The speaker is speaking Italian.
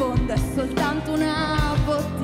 fondo è soltanto una bottiglia